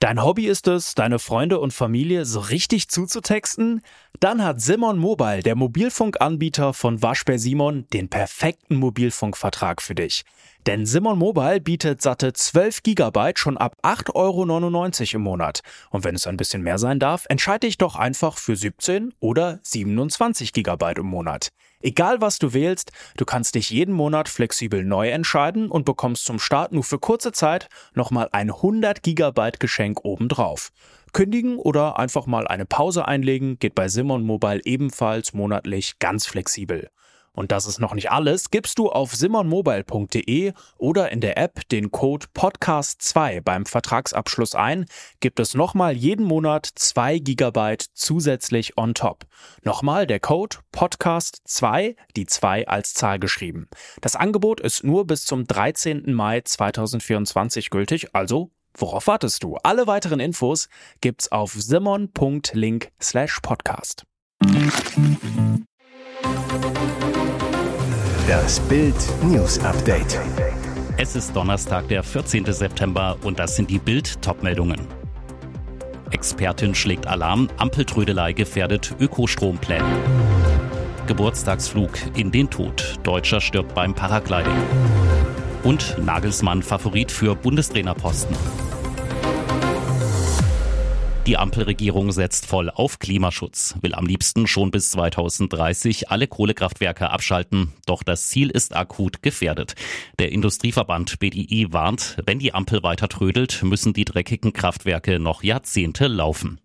Dein Hobby ist es, deine Freunde und Familie so richtig zuzutexten? Dann hat Simon Mobile, der Mobilfunkanbieter von Waschbär Simon, den perfekten Mobilfunkvertrag für dich. Denn Simon Mobile bietet satte 12 GB schon ab 8,99 Euro im Monat. Und wenn es ein bisschen mehr sein darf, entscheide dich doch einfach für 17 oder 27 GB im Monat. Egal was du wählst, du kannst dich jeden Monat flexibel neu entscheiden und bekommst zum Start nur für kurze Zeit nochmal ein 100 GB Geschenk obendrauf. Kündigen oder einfach mal eine Pause einlegen geht bei Simon Mobile ebenfalls monatlich ganz flexibel. Und das ist noch nicht alles. Gibst du auf simonmobile.de oder in der App den Code Podcast2 beim Vertragsabschluss ein, gibt es nochmal jeden Monat 2 GB zusätzlich on top. Nochmal der Code Podcast2, die 2 als Zahl geschrieben. Das Angebot ist nur bis zum 13. Mai 2024 gültig, also Worauf wartest du? Alle weiteren Infos gibt's auf simon.link slash podcast. Das Bild News Update. Es ist Donnerstag, der 14. September und das sind die Bild Topmeldungen. Expertin schlägt Alarm, Ampeltrödelei gefährdet Ökostrompläne. Geburtstagsflug in den Tod. Deutscher stirbt beim Paragliding. Und Nagelsmann Favorit für Bundestrainerposten. Die Ampelregierung setzt voll auf Klimaschutz, will am liebsten schon bis 2030 alle Kohlekraftwerke abschalten. Doch das Ziel ist akut gefährdet. Der Industrieverband BDI warnt, wenn die Ampel weiter trödelt, müssen die dreckigen Kraftwerke noch Jahrzehnte laufen.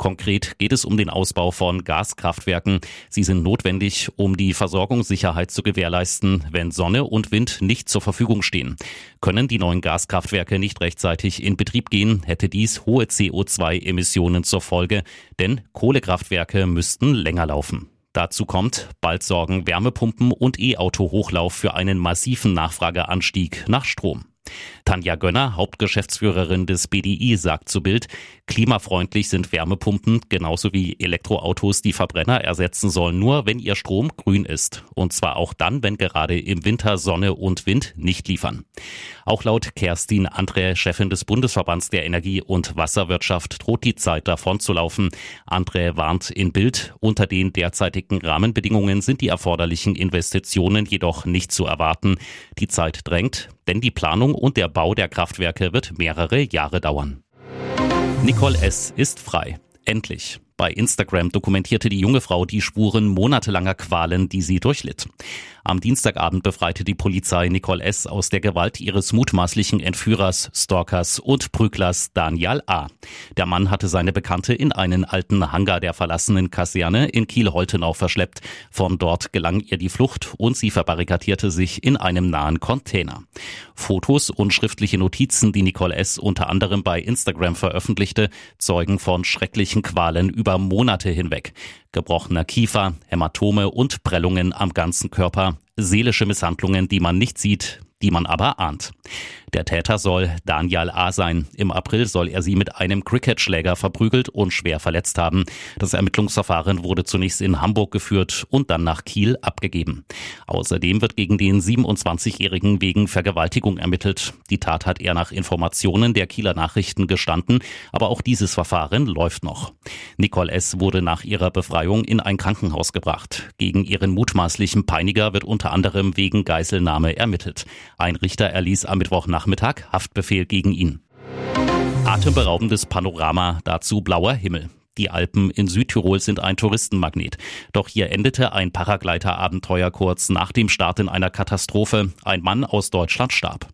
Konkret geht es um den Ausbau von Gaskraftwerken. Sie sind notwendig, um die Versorgungssicherheit zu gewährleisten, wenn Sonne und Wind nicht zur Verfügung stehen. Können die neuen Gaskraftwerke nicht rechtzeitig in Betrieb gehen, hätte dies hohe CO2-Emissionen zur Folge, denn Kohlekraftwerke müssten länger laufen. Dazu kommt, bald sorgen Wärmepumpen und E-Auto-Hochlauf für einen massiven Nachfrageanstieg nach Strom. Tanja Gönner, Hauptgeschäftsführerin des BDI, sagt zu Bild, klimafreundlich sind Wärmepumpen genauso wie Elektroautos, die Verbrenner ersetzen sollen, nur wenn ihr Strom grün ist. Und zwar auch dann, wenn gerade im Winter Sonne und Wind nicht liefern. Auch laut Kerstin Andre, Chefin des Bundesverbands der Energie- und Wasserwirtschaft, droht die Zeit davon zu. Andre warnt in Bild, unter den derzeitigen Rahmenbedingungen sind die erforderlichen Investitionen jedoch nicht zu erwarten. Die Zeit drängt, denn die Planung und der Bau der Kraftwerke wird mehrere Jahre dauern. Nicole S. ist frei. Endlich. Bei Instagram dokumentierte die junge Frau die Spuren monatelanger Qualen, die sie durchlitt. Am Dienstagabend befreite die Polizei Nicole S. aus der Gewalt ihres mutmaßlichen Entführers, Stalkers und Prüglers Daniel A. Der Mann hatte seine Bekannte in einen alten Hangar der verlassenen Kaserne in Kiel-Holtenau verschleppt. Von dort gelang ihr die Flucht und sie verbarrikadierte sich in einem nahen Container. Fotos und schriftliche Notizen, die Nicole S. unter anderem bei Instagram veröffentlichte, zeugen von schrecklichen Qualen über über Monate hinweg. Gebrochener Kiefer, Hämatome und Prellungen am ganzen Körper, seelische Misshandlungen, die man nicht sieht, die man aber ahnt. Der Täter soll Daniel A. sein. Im April soll er sie mit einem Cricketschläger verprügelt und schwer verletzt haben. Das Ermittlungsverfahren wurde zunächst in Hamburg geführt und dann nach Kiel abgegeben. Außerdem wird gegen den 27-Jährigen wegen Vergewaltigung ermittelt. Die Tat hat er nach Informationen der Kieler Nachrichten gestanden, aber auch dieses Verfahren läuft noch. Nicole S. wurde nach ihrer Befreiung in ein Krankenhaus gebracht. Gegen ihren mutmaßlichen Peiniger wird unter anderem wegen Geiselnahme ermittelt. Ein Richter erließ am Mittwochnachmittag Haftbefehl gegen ihn. Atemberaubendes Panorama, dazu blauer Himmel. Die Alpen in Südtirol sind ein Touristenmagnet. Doch hier endete ein Paragleiter-Abenteuer kurz nach dem Start in einer Katastrophe. Ein Mann aus Deutschland starb.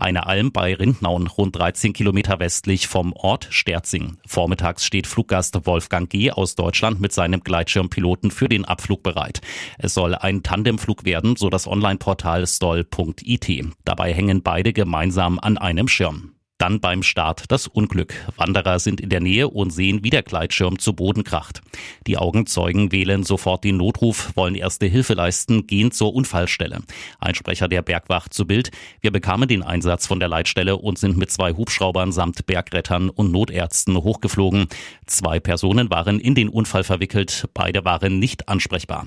Eine Alm bei Rindnauen, rund 13 Kilometer westlich vom Ort Sterzing. Vormittags steht Fluggast Wolfgang G. aus Deutschland mit seinem Gleitschirmpiloten für den Abflug bereit. Es soll ein Tandemflug werden, so das Online-Portal stoll.it. Dabei hängen beide gemeinsam an einem Schirm. Dann beim Start das Unglück. Wanderer sind in der Nähe und sehen, wie der Gleitschirm zu Boden kracht. Die Augenzeugen wählen sofort den Notruf, wollen erste Hilfe leisten, gehen zur Unfallstelle. Ein Sprecher der Bergwacht zu Bild. Wir bekamen den Einsatz von der Leitstelle und sind mit zwei Hubschraubern samt Bergrettern und Notärzten hochgeflogen. Zwei Personen waren in den Unfall verwickelt. Beide waren nicht ansprechbar.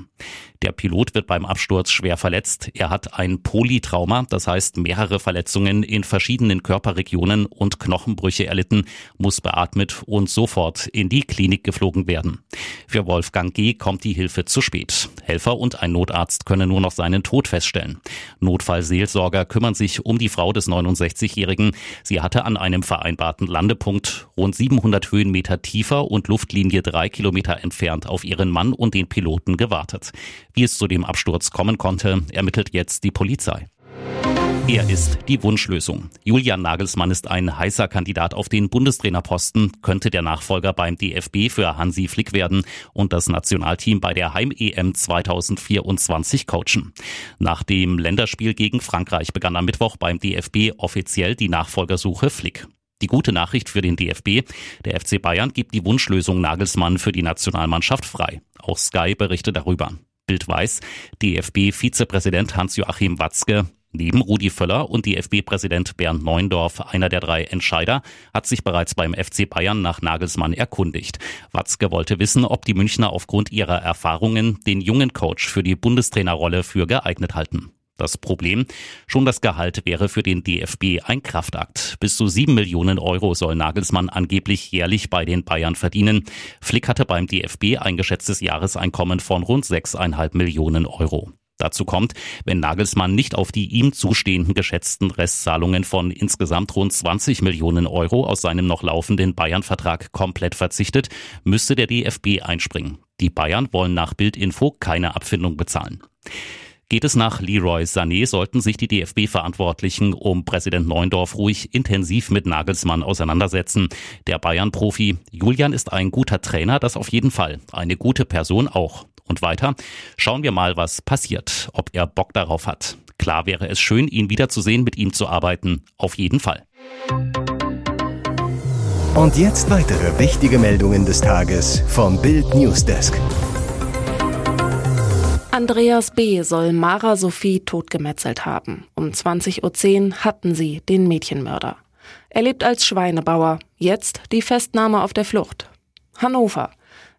Der Pilot wird beim Absturz schwer verletzt. Er hat ein Polytrauma, das heißt mehrere Verletzungen in verschiedenen Körperregionen Verletzungen und Knochenbrüche erlitten, muss beatmet und sofort in die Klinik geflogen werden. Für Wolfgang G. kommt die Hilfe zu spät. Helfer und ein Notarzt können nur noch seinen Tod feststellen. Notfallseelsorger kümmern sich um die Frau des 69-Jährigen. Sie hatte an einem vereinbarten Landepunkt rund 700 Höhenmeter tiefer und Luftlinie drei Kilometer entfernt auf ihren Mann und den Piloten gewartet. Wie es zu dem Absturz kommen konnte, ermittelt jetzt die Polizei. Er ist die Wunschlösung. Julian Nagelsmann ist ein heißer Kandidat auf den Bundestrainerposten, könnte der Nachfolger beim DFB für Hansi Flick werden und das Nationalteam bei der Heim-EM 2024 coachen. Nach dem Länderspiel gegen Frankreich begann am Mittwoch beim DFB offiziell die Nachfolgersuche Flick. Die gute Nachricht für den DFB, der FC Bayern gibt die Wunschlösung Nagelsmann für die Nationalmannschaft frei. Auch Sky berichtet darüber. Bild weiß, DFB-Vizepräsident Hans-Joachim Watzke, Neben Rudi Völler und DFB-Präsident Bernd Neuendorf, einer der drei Entscheider, hat sich bereits beim FC Bayern nach Nagelsmann erkundigt. Watzke wollte wissen, ob die Münchner aufgrund ihrer Erfahrungen den jungen Coach für die Bundestrainerrolle für geeignet halten. Das Problem, schon das Gehalt wäre für den DFB ein Kraftakt. Bis zu sieben Millionen Euro soll Nagelsmann angeblich jährlich bei den Bayern verdienen. Flick hatte beim DFB ein geschätztes Jahreseinkommen von rund sechseinhalb Millionen Euro. Dazu kommt, wenn Nagelsmann nicht auf die ihm zustehenden geschätzten Restzahlungen von insgesamt rund 20 Millionen Euro aus seinem noch laufenden Bayern-Vertrag komplett verzichtet, müsste der DFB einspringen. Die Bayern wollen nach Bildinfo keine Abfindung bezahlen. Geht es nach Leroy Sané, sollten sich die DFB-Verantwortlichen um Präsident Neundorf ruhig intensiv mit Nagelsmann auseinandersetzen. Der Bayern-Profi Julian ist ein guter Trainer, das auf jeden Fall. Eine gute Person auch. Und weiter, schauen wir mal, was passiert, ob er Bock darauf hat. Klar wäre es schön, ihn wiederzusehen, mit ihm zu arbeiten. Auf jeden Fall. Und jetzt weitere wichtige Meldungen des Tages vom Bild Newsdesk. Andreas B. soll Mara Sophie totgemetzelt haben. Um 20.10 Uhr hatten sie den Mädchenmörder. Er lebt als Schweinebauer. Jetzt die Festnahme auf der Flucht. Hannover.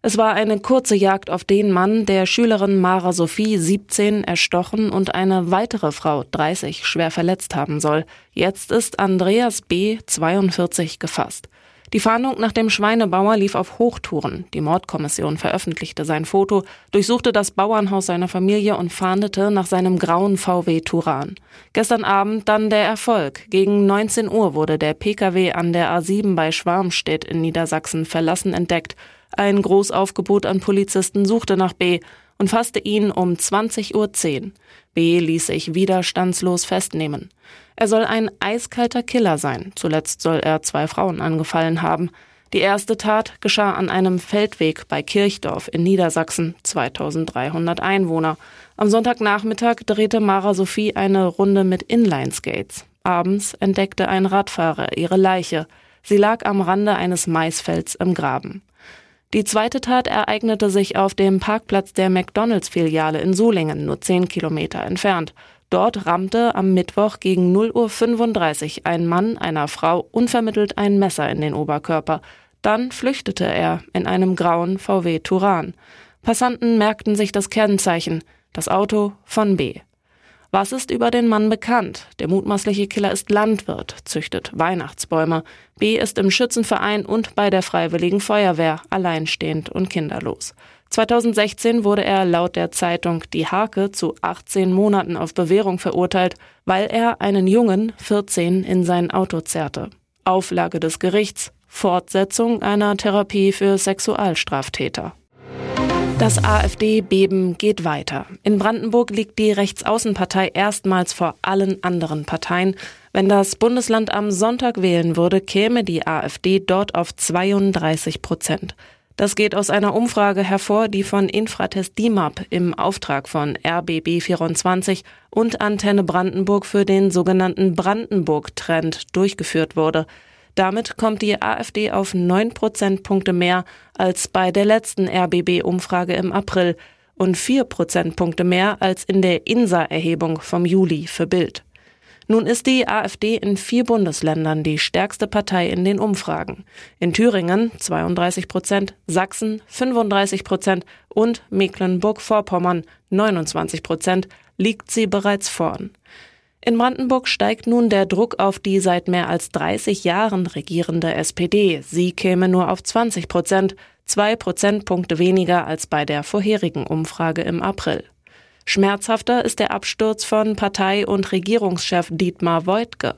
Es war eine kurze Jagd auf den Mann, der Schülerin Mara Sophie 17 erstochen und eine weitere Frau 30 schwer verletzt haben soll. Jetzt ist Andreas B 42 gefasst. Die Fahndung nach dem Schweinebauer lief auf Hochtouren. Die Mordkommission veröffentlichte sein Foto, durchsuchte das Bauernhaus seiner Familie und fahndete nach seinem grauen VW Turan. Gestern Abend dann der Erfolg. Gegen 19 Uhr wurde der Pkw an der A7 bei Schwarmstedt in Niedersachsen verlassen entdeckt. Ein Großaufgebot an Polizisten suchte nach B und fasste ihn um 20.10 Uhr. B ließ sich widerstandslos festnehmen. Er soll ein eiskalter Killer sein. Zuletzt soll er zwei Frauen angefallen haben. Die erste Tat geschah an einem Feldweg bei Kirchdorf in Niedersachsen, 2300 Einwohner. Am Sonntagnachmittag drehte Mara Sophie eine Runde mit Inlineskates. Abends entdeckte ein Radfahrer ihre Leiche. Sie lag am Rande eines Maisfelds im Graben. Die zweite Tat ereignete sich auf dem Parkplatz der McDonalds-Filiale in Solingen, nur zehn Kilometer entfernt. Dort rammte am Mittwoch gegen 0.35 Uhr ein Mann einer Frau unvermittelt ein Messer in den Oberkörper. Dann flüchtete er in einem grauen VW Turan. Passanten merkten sich das Kennzeichen, das Auto von B. Was ist über den Mann bekannt? Der mutmaßliche Killer ist Landwirt, züchtet Weihnachtsbäume. B ist im Schützenverein und bei der Freiwilligen Feuerwehr alleinstehend und kinderlos. 2016 wurde er laut der Zeitung Die Hake zu 18 Monaten auf Bewährung verurteilt, weil er einen Jungen, 14, in sein Auto zerrte. Auflage des Gerichts, Fortsetzung einer Therapie für Sexualstraftäter. Das AfD-Beben geht weiter. In Brandenburg liegt die Rechtsaußenpartei erstmals vor allen anderen Parteien. Wenn das Bundesland am Sonntag wählen würde, käme die AfD dort auf 32 Prozent. Das geht aus einer Umfrage hervor, die von Infratest DIMAP im Auftrag von RBB24 und Antenne Brandenburg für den sogenannten Brandenburg-Trend durchgeführt wurde. Damit kommt die AfD auf neun Prozentpunkte mehr als bei der letzten RBB-Umfrage im April und vier Prozentpunkte mehr als in der INSA-Erhebung vom Juli für Bild. Nun ist die AfD in vier Bundesländern die stärkste Partei in den Umfragen. In Thüringen 32 Prozent, Sachsen 35 Prozent und Mecklenburg-Vorpommern 29 Prozent liegt sie bereits vorn. In Brandenburg steigt nun der Druck auf die seit mehr als 30 Jahren regierende SPD. Sie käme nur auf 20 Prozent, zwei Prozentpunkte weniger als bei der vorherigen Umfrage im April. Schmerzhafter ist der Absturz von Partei- und Regierungschef Dietmar Woidke.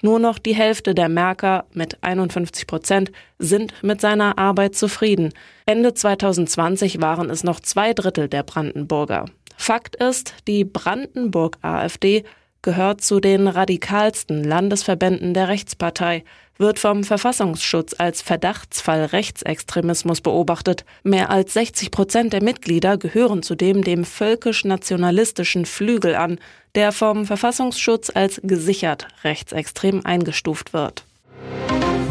Nur noch die Hälfte der Merker mit 51 Prozent sind mit seiner Arbeit zufrieden. Ende 2020 waren es noch zwei Drittel der Brandenburger. Fakt ist, die Brandenburg AfD gehört zu den radikalsten Landesverbänden der Rechtspartei, wird vom Verfassungsschutz als Verdachtsfall Rechtsextremismus beobachtet. Mehr als 60 Prozent der Mitglieder gehören zudem dem völkisch-nationalistischen Flügel an, der vom Verfassungsschutz als gesichert rechtsextrem eingestuft wird.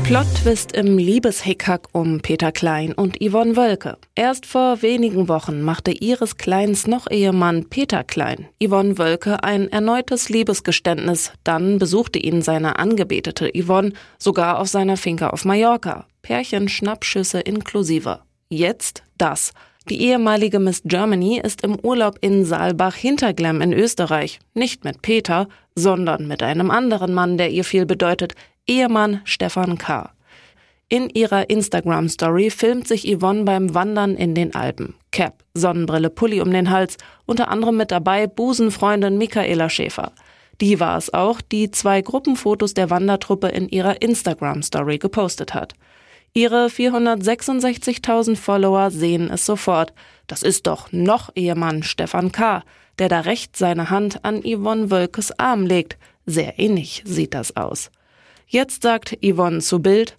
Plot-Twist im Liebeshickhack um Peter Klein und Yvonne Wölke. Erst vor wenigen Wochen machte ihres Kleins noch Ehemann Peter Klein Yvonne Wölke ein erneutes Liebesgeständnis. Dann besuchte ihn seine angebetete Yvonne sogar auf seiner Finca auf Mallorca. Pärchen Schnappschüsse inklusive. Jetzt das. Die ehemalige Miss Germany ist im Urlaub in Saalbach Hinterglemm in Österreich. Nicht mit Peter, sondern mit einem anderen Mann, der ihr viel bedeutet, Ehemann Stefan K. In ihrer Instagram-Story filmt sich Yvonne beim Wandern in den Alpen. Cap, Sonnenbrille, Pulli um den Hals, unter anderem mit dabei Busenfreundin Michaela Schäfer. Die war es auch, die zwei Gruppenfotos der Wandertruppe in ihrer Instagram-Story gepostet hat. Ihre 466.000 Follower sehen es sofort. Das ist doch noch Ehemann Stefan K., der da rechts seine Hand an Yvonne Wölkes Arm legt. Sehr ähnlich sieht das aus. Jetzt sagt Yvonne zu Bild,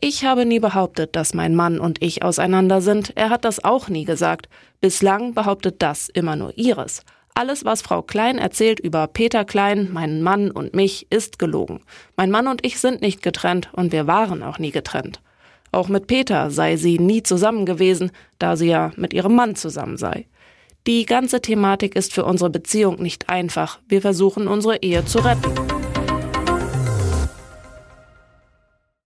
ich habe nie behauptet, dass mein Mann und ich auseinander sind. Er hat das auch nie gesagt. Bislang behauptet das immer nur Ihres. Alles, was Frau Klein erzählt über Peter Klein, meinen Mann und mich, ist gelogen. Mein Mann und ich sind nicht getrennt und wir waren auch nie getrennt. Auch mit Peter sei sie nie zusammen gewesen, da sie ja mit ihrem Mann zusammen sei. Die ganze Thematik ist für unsere Beziehung nicht einfach. Wir versuchen unsere Ehe zu retten.